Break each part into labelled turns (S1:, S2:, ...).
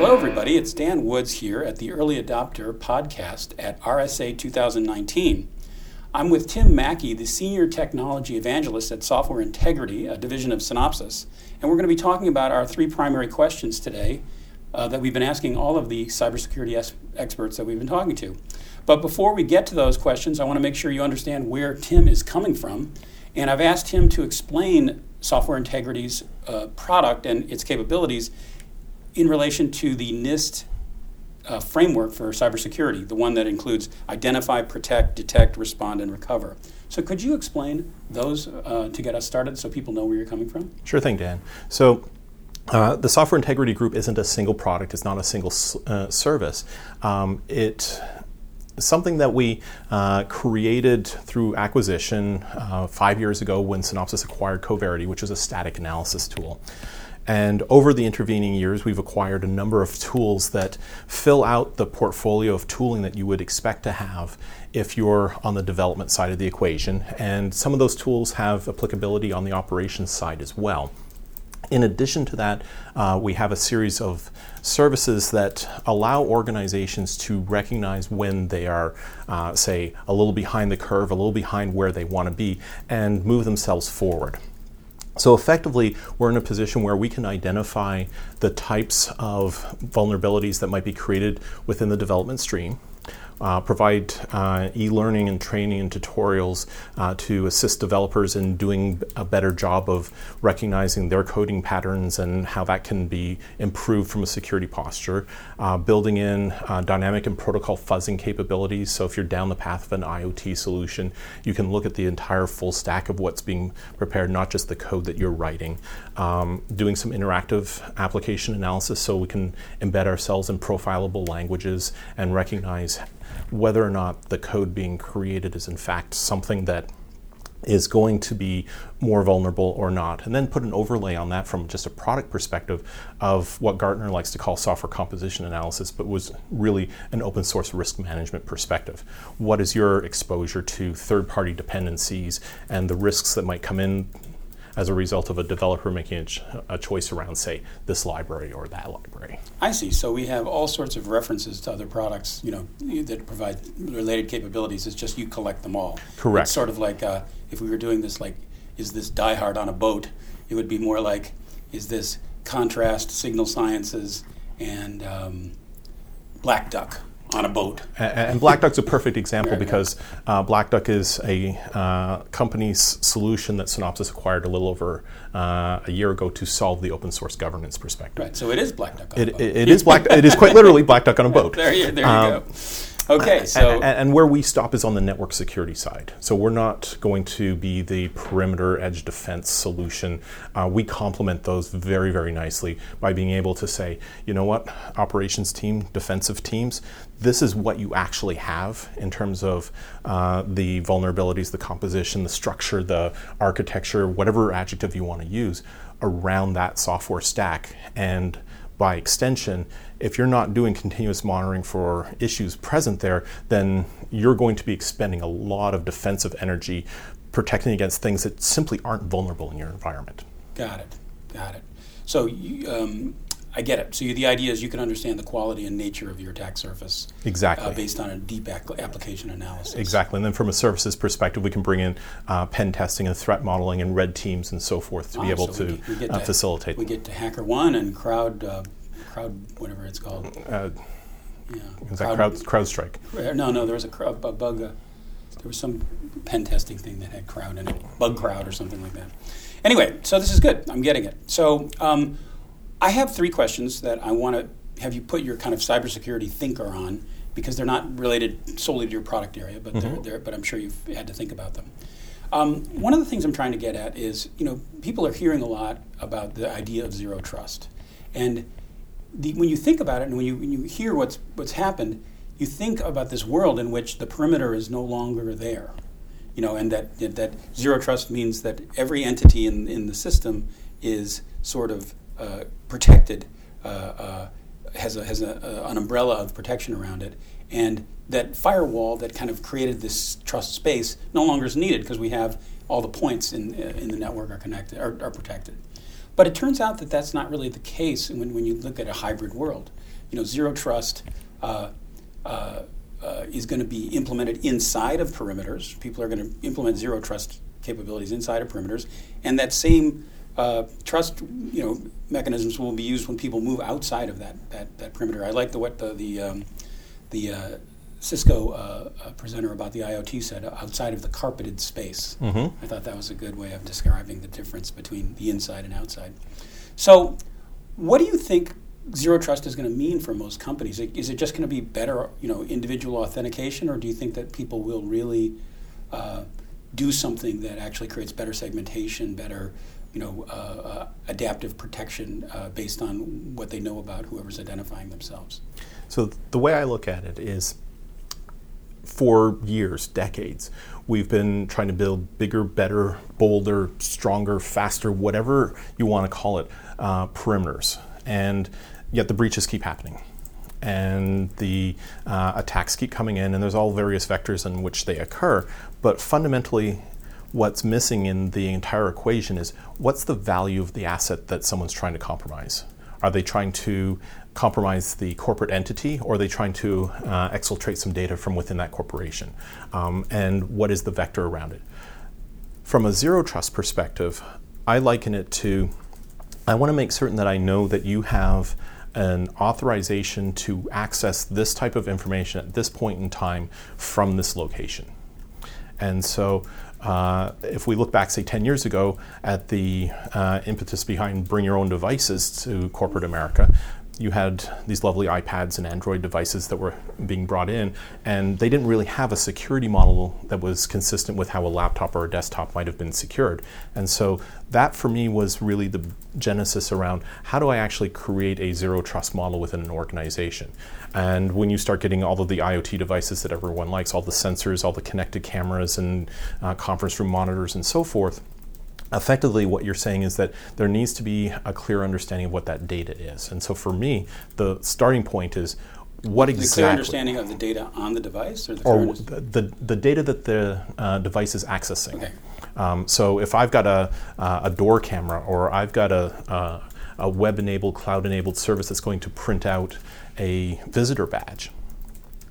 S1: Hello, everybody. It's Dan Woods here at the Early Adopter podcast at RSA 2019. I'm with Tim Mackey, the Senior Technology Evangelist at Software Integrity, a division of Synopsys. And we're going to be talking about our three primary questions today uh, that we've been asking all of the cybersecurity es- experts that we've been talking to. But before we get to those questions, I want to make sure you understand where Tim is coming from. And I've asked him to explain Software Integrity's uh, product and its capabilities in relation to the NIST uh, framework for cybersecurity, the one that includes identify, protect, detect, respond, and recover. So, could you explain those uh, to get us started so people know where you're coming from?
S2: Sure thing, Dan. So, uh, the Software Integrity Group isn't a single product, it's not a single uh, service. Um, it something that we uh, created through acquisition uh, five years ago when Synopsys acquired Coverity, which is a static analysis tool. And over the intervening years, we've acquired a number of tools that fill out the portfolio of tooling that you would expect to have if you're on the development side of the equation. And some of those tools have applicability on the operations side as well. In addition to that, uh, we have a series of services that allow organizations to recognize when they are, uh, say, a little behind the curve, a little behind where they want to be, and move themselves forward. So effectively, we're in a position where we can identify the types of vulnerabilities that might be created within the development stream uh, provide uh, e-learning and training and tutorials uh, to assist developers in doing a better job of recognizing their coding patterns and how that can be improved from a security posture. Uh, building in uh, dynamic and protocol fuzzing capabilities. So if you're down the path of an IoT solution, you can look at the entire full stack of what's being prepared, not just the code that you're writing. Um, doing some interactive application analysis so we can embed ourselves in profilable languages and recognize whether or not the code being created is in fact something that is going to be more vulnerable or not. And then put an overlay on that from just a product perspective of what Gartner likes to call software composition analysis, but was really an open source risk management perspective. What is your exposure to third party dependencies and the risks that might come in as a result of a developer making a, ch- a, choice around, say, this library or that library.
S1: I see. So we have all sorts of references to other products, you know, that provide related capabilities. It's just you collect them all.
S2: Correct.
S1: It's sort of like uh, if we were doing this, like, is this Die Hard on a boat? It would be more like, is this contrast, signal sciences, and um, Black Duck? On a boat.
S2: And, Black Duck's a perfect example because uh, Black Duck is a uh, company's solution that Synopsys acquired a little over uh, a year ago to solve the open source governance perspective.
S1: Right. So it is Black Duck on
S2: it,
S1: a boat.
S2: It, it is Black. it is quite literally Black Duck on a boat.
S1: there you, there you um, go. Okay,
S2: so and, and, where we stop is on the network security side. So we're not going to be the perimeter edge defense solution. Uh, we complement those very, very nicely by being able to say, you know what, operations team, defensive teams, this is what you actually have in terms of uh, the vulnerabilities, the composition, the structure, the architecture, whatever adjective you want to use around that software stack. And by extension, if you're not doing continuous monitoring for issues present there, then you're going to be expending a lot of defensive energy protecting against things that simply aren't vulnerable in your environment.
S1: Got it. Got it. So um, I get it. So you, the idea is you can understand the quality and nature of your attack surface
S2: exactly
S1: uh, based on a deep ac- application analysis.
S2: Exactly, and then from a services perspective, we can bring in uh, pen testing and threat modeling and red teams and so forth to be able so to, we, we uh, to, facilitate.
S1: We get to HackerOne and Crowd, uh, Crowd, whatever it's called.
S2: Uh, yeah, is that Crowd, CrowdStrike?
S1: No, no, there was a, a bug. there was some pen testing thing that had Crowd in it, Bugcrowd or something like that. Anyway, so this is good. I'm getting it. So. Um, I have three questions that I want to have you put your kind of cybersecurity thinker on because they're not related solely to your product area, but mm-hmm. they're, they're, but I'm sure you've had to think about them. Um, one of the things I'm trying to get at is, you know, people are hearing a lot about the idea of zero trust, and the, when you think about it, and when you when you hear what's what's happened, you think about this world in which the perimeter is no longer there, you know, and that that zero trust means that every entity in in the system is sort of protected, uh, uh, has, a, has a, an umbrella of protection around it. And that firewall that kind of created this trust space no longer is needed because we have all the points in, in the network are connected, are, are protected. But it turns out that that's not really the case when, when you look at a hybrid world. You know, zero trust uh, uh, uh, is going to be implemented inside of perimeters. People are going to implement zero trust capabilities inside of perimeters, and that same uh, trust, you know, mechanisms will be used when people move outside of that that, that perimeter. I like the what the the um, the uh, Cisco uh, uh, presenter about the IoT said outside of the carpeted space. Mm-hmm. I thought that was a good way of describing the difference between the inside and outside. So, what do you think zero trust is going to mean for most companies? Is it just going to be better, you know, individual authentication, or do you think that people will really uh, do something that actually creates better segmentation, better, you know, uh, uh, adaptive protection uh, based on what they know about whoever's identifying themselves?
S2: So the way I look at it is for years, decades, we've been trying to build bigger, better, bolder, stronger, faster, whatever you want to call it, uh, perimeters. And yet the breaches keep happening. And the uh, attacks keep coming in, and there's all various vectors in which they occur. But fundamentally, what's missing in the entire equation is what's the value of the asset that someone's trying to compromise? Are they trying to compromise the corporate entity or are they trying to uh, exfiltrate some data from within that corporation? Um, and what is the vector around it? From a zero trust perspective, I liken it to I want to make certain that I know that you have an authorization to access this type of information at this point in time from this location. And so uh, if we look back, say, 10 years ago at the uh, impetus behind bring your own devices to corporate America, you had these lovely iPads and Android devices that were being brought in, and they didn't really have a security model that was consistent with how a laptop or a desktop might have been secured. And so that for me was really the genesis around how do I actually create a zero trust model within an organization. And when you start getting all of the IoT devices that everyone likes, all the sensors, all the connected cameras, and uh, conference room monitors, and so forth effectively what you're saying is that there needs to be a clear understanding of what that data is. And so for me, the starting point is what exactly.
S1: The clear understanding of the data on the device, or the
S2: or the, the, the data that the uh, device is accessing.
S1: Okay.
S2: Um, so if I've got a, uh, a door camera or I've got a, uh, a web-enabled, cloud-enabled service that's going to print out a visitor badge,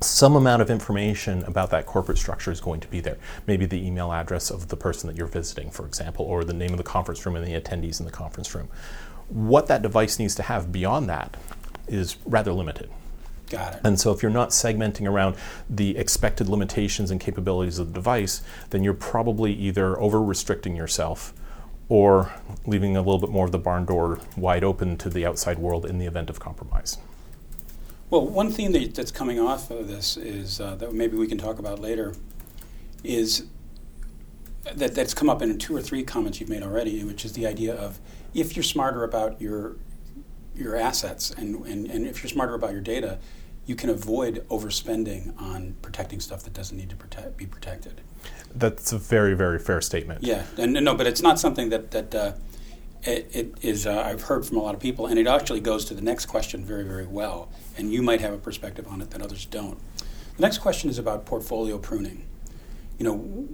S2: some amount of information about that corporate structure is going to be there. Maybe the email address of the person that you're visiting, for example, or the name of the conference room and the attendees in the conference room. What that device needs to have beyond that is rather limited.
S1: Got it.
S2: And so, if you're not segmenting around the expected limitations and capabilities of the device, then you're probably either over restricting yourself or leaving a little bit more of the barn door wide open to the outside world in the event of compromise.
S1: Well, one theme that, that's coming off of this is uh, that maybe we can talk about later is that that's come up in two or three comments you've made already, which is the idea of if you're smarter about your your assets and, and, and if you're smarter about your data, you can avoid overspending on protecting stuff that doesn't need to protect, be protected.
S2: That's a very, very fair statement.
S1: Yeah, and no, but it's not something that that uh, it, it is uh, I've heard from a lot of people, and it actually goes to the next question very, very well. And you might have a perspective on it that others don't. The next question is about portfolio pruning. You know,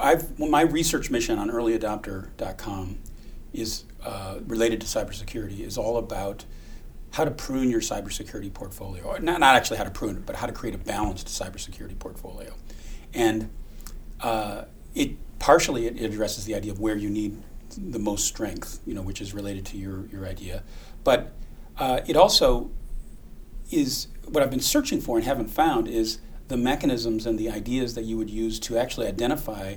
S1: I've well, my research mission on earlyadopter.com is uh, related to cybersecurity. is all about how to prune your cybersecurity portfolio. Not, not actually how to prune it, but how to create a balanced cybersecurity portfolio. And uh, it partially it addresses the idea of where you need the most strength, you know, which is related to your, your idea. But uh, it also is what I've been searching for and haven't found is the mechanisms and the ideas that you would use to actually identify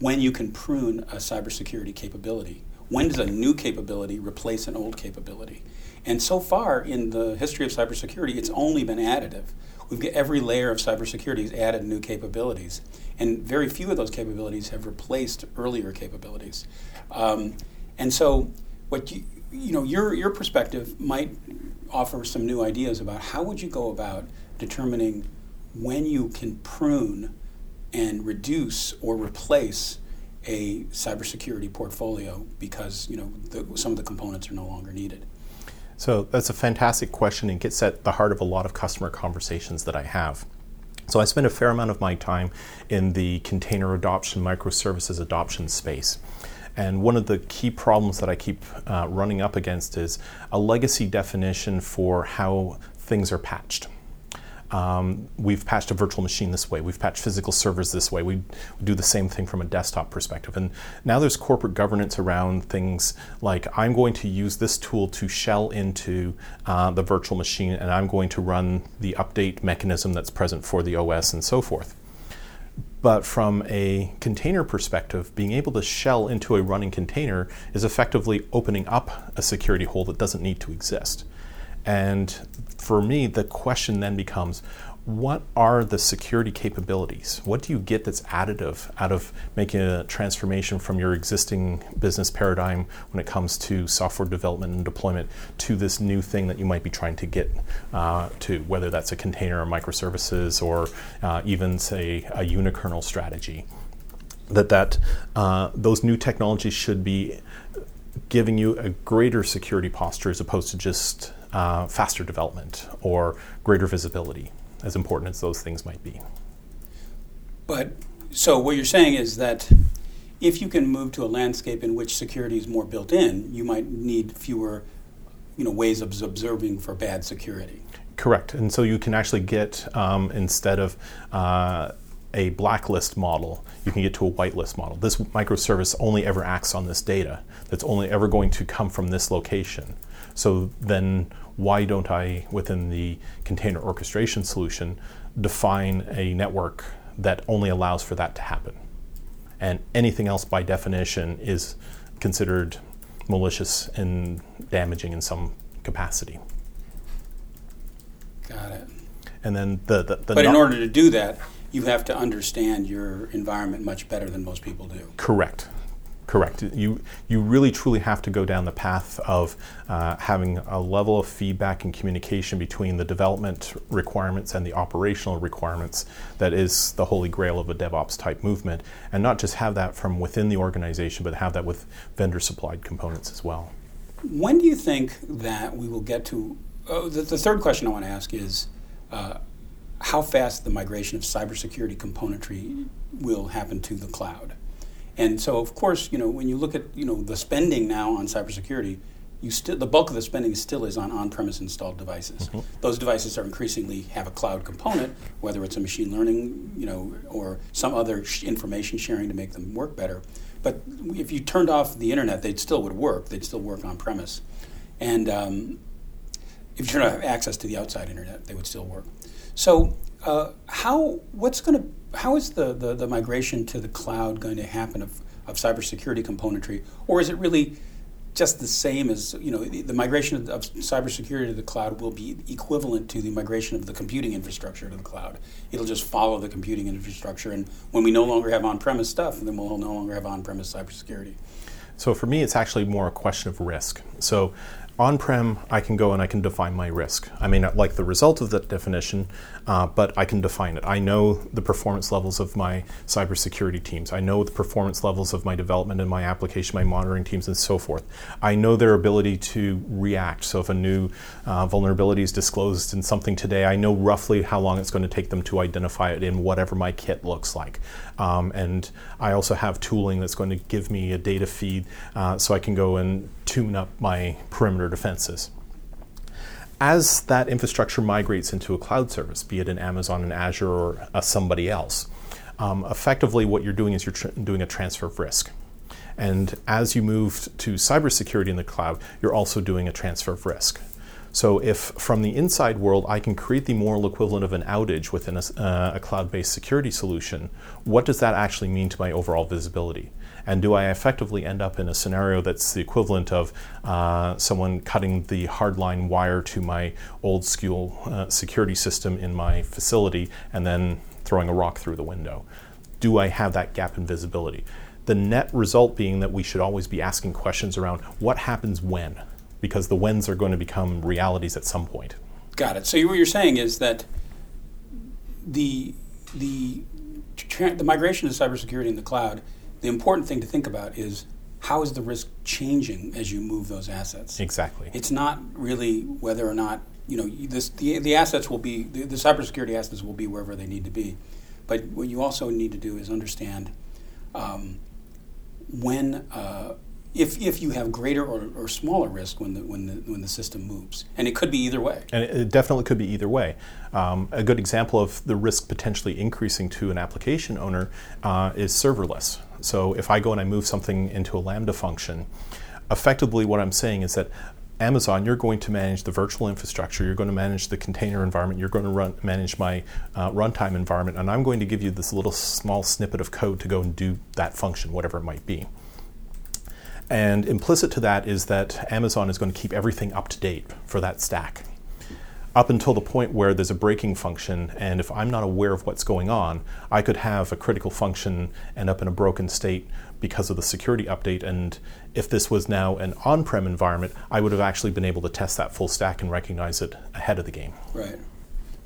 S1: when you can prune a cybersecurity capability. When does a new capability replace an old capability? And so far in the history of cybersecurity, it's only been additive. We've got every layer of cybersecurity has added new capabilities, and very few of those capabilities have replaced earlier capabilities. Um, and so, what you you know your your perspective might offer some new ideas about how would you go about determining when you can prune and reduce or replace a cybersecurity portfolio because you know the, some of the components are no longer needed.
S2: So that's a fantastic question and gets at the heart of a lot of customer conversations that I have. So I spend a fair amount of my time in the container adoption, microservices adoption space. And one of the key problems that I keep uh, running up against is a legacy definition for how things are patched. Um, we've patched a virtual machine this way. We've patched physical servers this way. We, we, do the same thing from a desktop perspective. And now there's corporate governance around things like I'm going to use this tool to shell into uh, the virtual machine, and I'm going to run the update mechanism that's present for the OS and so forth. But from a container perspective, being able to shell into a running container is effectively opening up a security hole that doesn't need to exist. And for me, the question then becomes what are the security capabilities? What do you get that's additive out of making a transformation from your existing business paradigm when it comes to software development and deployment to this new thing that you might be trying to get uh, to, whether that's a container or microservices or uh, even, say, a unikernel strategy? That, that uh, those new technologies should be giving you a greater security posture as opposed to just uh, faster development or greater visibility, as important as those things might be.
S1: But so what you're saying is that if you can move to a landscape in which security is more built in, you might need fewer, you know, ways of observing for bad security.
S2: Correct, and so you can actually get um, instead of uh, a blacklist model, you can get to a whitelist model. This microservice only ever acts on this data. That's only ever going to come from this location. So then, why don't I, within the container orchestration solution, define a network that only allows for that to happen? And anything else, by definition, is considered malicious and damaging in some capacity.
S1: Got it.
S2: And then the, the, the
S1: but in order to do that, you have to understand your environment much better than most people do.
S2: Correct. Correct. You you really truly have to go down the path of uh, having a level of feedback and communication between the development requirements and the operational requirements that is the holy grail of a DevOps type movement, and not just have that from within the organization, but have that with vendor supplied components as well.
S1: When do you think that we will get to? Oh, the, the third question I want to ask is. Uh, how fast the migration of cybersecurity componentry will happen to the cloud. And so, of course, you know, when you look at you know the spending now on cybersecurity, you still the bulk of the spending still is on on-premise installed devices. Mm-hmm. Those devices are increasingly have a cloud component, whether it's a machine learning, you know, or some other sh- information sharing to make them work better. But if you turned off the internet, they still would work. They'd still work on premise, and um, if you turn off access to the outside internet, they would still work. So, uh, how what's going to how is the, the, the, migration to the cloud going to happen of, of cybersecurity componentry, or is it really just the same as you know the, the migration of, of cybersecurity to the cloud will be equivalent to the migration of the computing infrastructure to the cloud. It'll just follow the computing infrastructure, and when we no longer have on-premise stuff, then we'll no longer have on-premise cybersecurity.
S2: So for me, it's actually more a question of risk. So on-prem, I can go and I can define my risk. I may not like the result of that definition, uh, but I can define it. I know the performance levels of my cybersecurity teams. I know the performance levels of my development and my application, my monitoring teams, and so forth. I know their ability to react. So if a new uh, vulnerability is disclosed in something today, I know roughly how long it's going to take them to identify it in whatever my kit looks like. Um, and I also have tooling that's going to give me a data feed uh, so I can go and tune up my perimeter defenses. As that infrastructure migrates into a cloud service, be it in Amazon and Azure or somebody else, um, effectively what you're doing is you're tr- doing a transfer of risk. And as you move to cybersecurity in the cloud, you're also doing a transfer of risk. So if from the inside world I can create the moral equivalent of an outage within a, uh, a cloud-based security solution, what does that actually mean to my overall visibility? And do I effectively end up in a scenario that's the equivalent of uh, someone cutting the hardline wire to my old school uh, security system in my facility and then throwing a rock through the window? Do I have that gap in visibility? The net result being that we should always be asking questions around what happens when, because the whens are going to become realities at some point.
S1: Got it. So what you're saying is that the the the migration to cybersecurity in the cloud the important thing to think about is how is the risk changing as you move those assets?
S2: Exactly.
S1: It's not really whether or not you know this, the the assets will be the, the cybersecurity assets will be wherever they need to be, but what you also need to do is understand um, when uh, if, if you have greater or, or smaller risk when the, when, the, when the system moves. And it could be either way.
S2: And it, definitely could be either way. Um, a good example of the risk potentially increasing to an application owner uh, is serverless. So if I go and I move something into a Lambda function, effectively what I'm saying is that Amazon, you're going to manage the virtual infrastructure, you're going to manage the container environment, you're going to run, manage my uh, runtime environment, and I'm going to give you this little small snippet of code to go and do that function, whatever it might be. And implicit to that is that Amazon is going to keep everything up to date for that stack. Up until the point where there's a breaking function, and if I'm not aware of what's going on, I could have a critical function end up in a broken state because of the security update. And if this was now an on prem environment, I would have actually been able to test that full stack and recognize it ahead of the game.
S1: Right.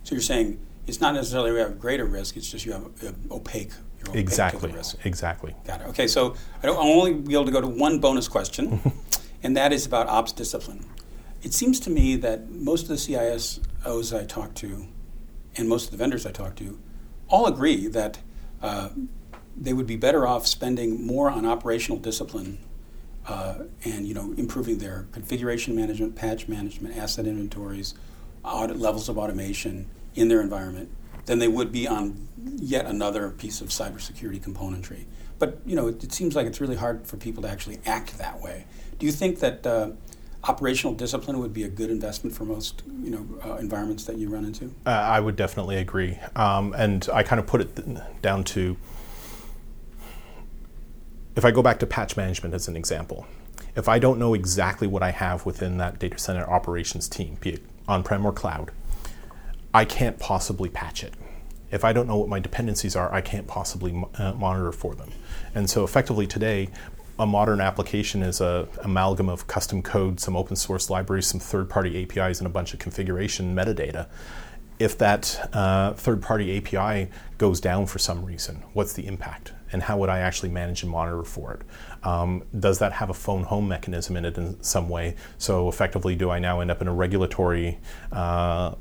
S1: So you're saying it's not necessarily we have greater risk, it's just you have opaque. Opaque
S2: exactly. Exactly.
S1: Got it. Okay, so I will only be able to go to one bonus question, and that is about ops discipline. It seems to me that most of the CISOs I talk to, and most of the vendors I talk to, all agree that uh, they would be better off spending more on operational discipline uh, and you know improving their configuration management, patch management, asset inventories, audit levels of automation in their environment than they would be on yet another piece of cybersecurity componentry. But you know, it, it seems like it's really hard for people to actually act that way. Do you think that uh, operational discipline would be a good investment for most you know uh, environments that you run into?
S2: Uh, I would definitely agree, um, and I kind of put it down to if I go back to patch management as an example, if I don't know exactly what I have within that data center operations team, be it on prem or cloud, I can't possibly patch it. If I don't know what my dependencies are, I can't possibly uh, monitor for them. And so, effectively, today, a modern application is a amalgam of custom code, some open source libraries, some third party APIs, and a bunch of configuration metadata. If that uh, third party API goes down for some reason, what's the impact? and how would I actually manage and monitor for it? Um, does that have a phone home mechanism in it in some way? So effectively, do I now end up in a regulatory uh,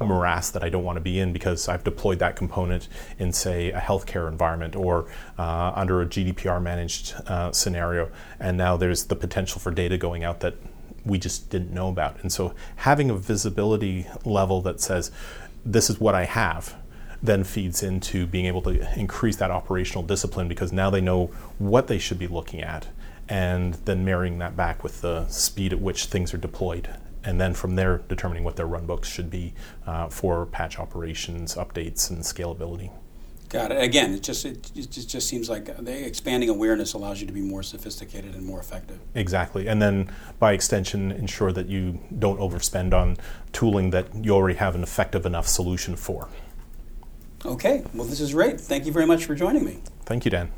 S2: morass that I don't want to be in because I've deployed that component in, say, a healthcare environment or uh, under a GDPR managed uh, scenario, and now there's the potential for data going out that we just didn't know about. And so having a visibility level that says, this is what I have then feeds into being able to increase that operational discipline because now they know what they should be looking at and then marrying that back with the speed at which things are deployed and then from there determining what their runbooks should be uh, for patch operations updates and scalability
S1: got it again it just it, it just seems like expanding awareness allows you to be more sophisticated and more effective
S2: exactly and then by extension ensure that you don't overspend on tooling that you already have an effective enough solution for
S1: Okay, well, this is great. Thank you very much for joining me.
S2: Thank you, Dan.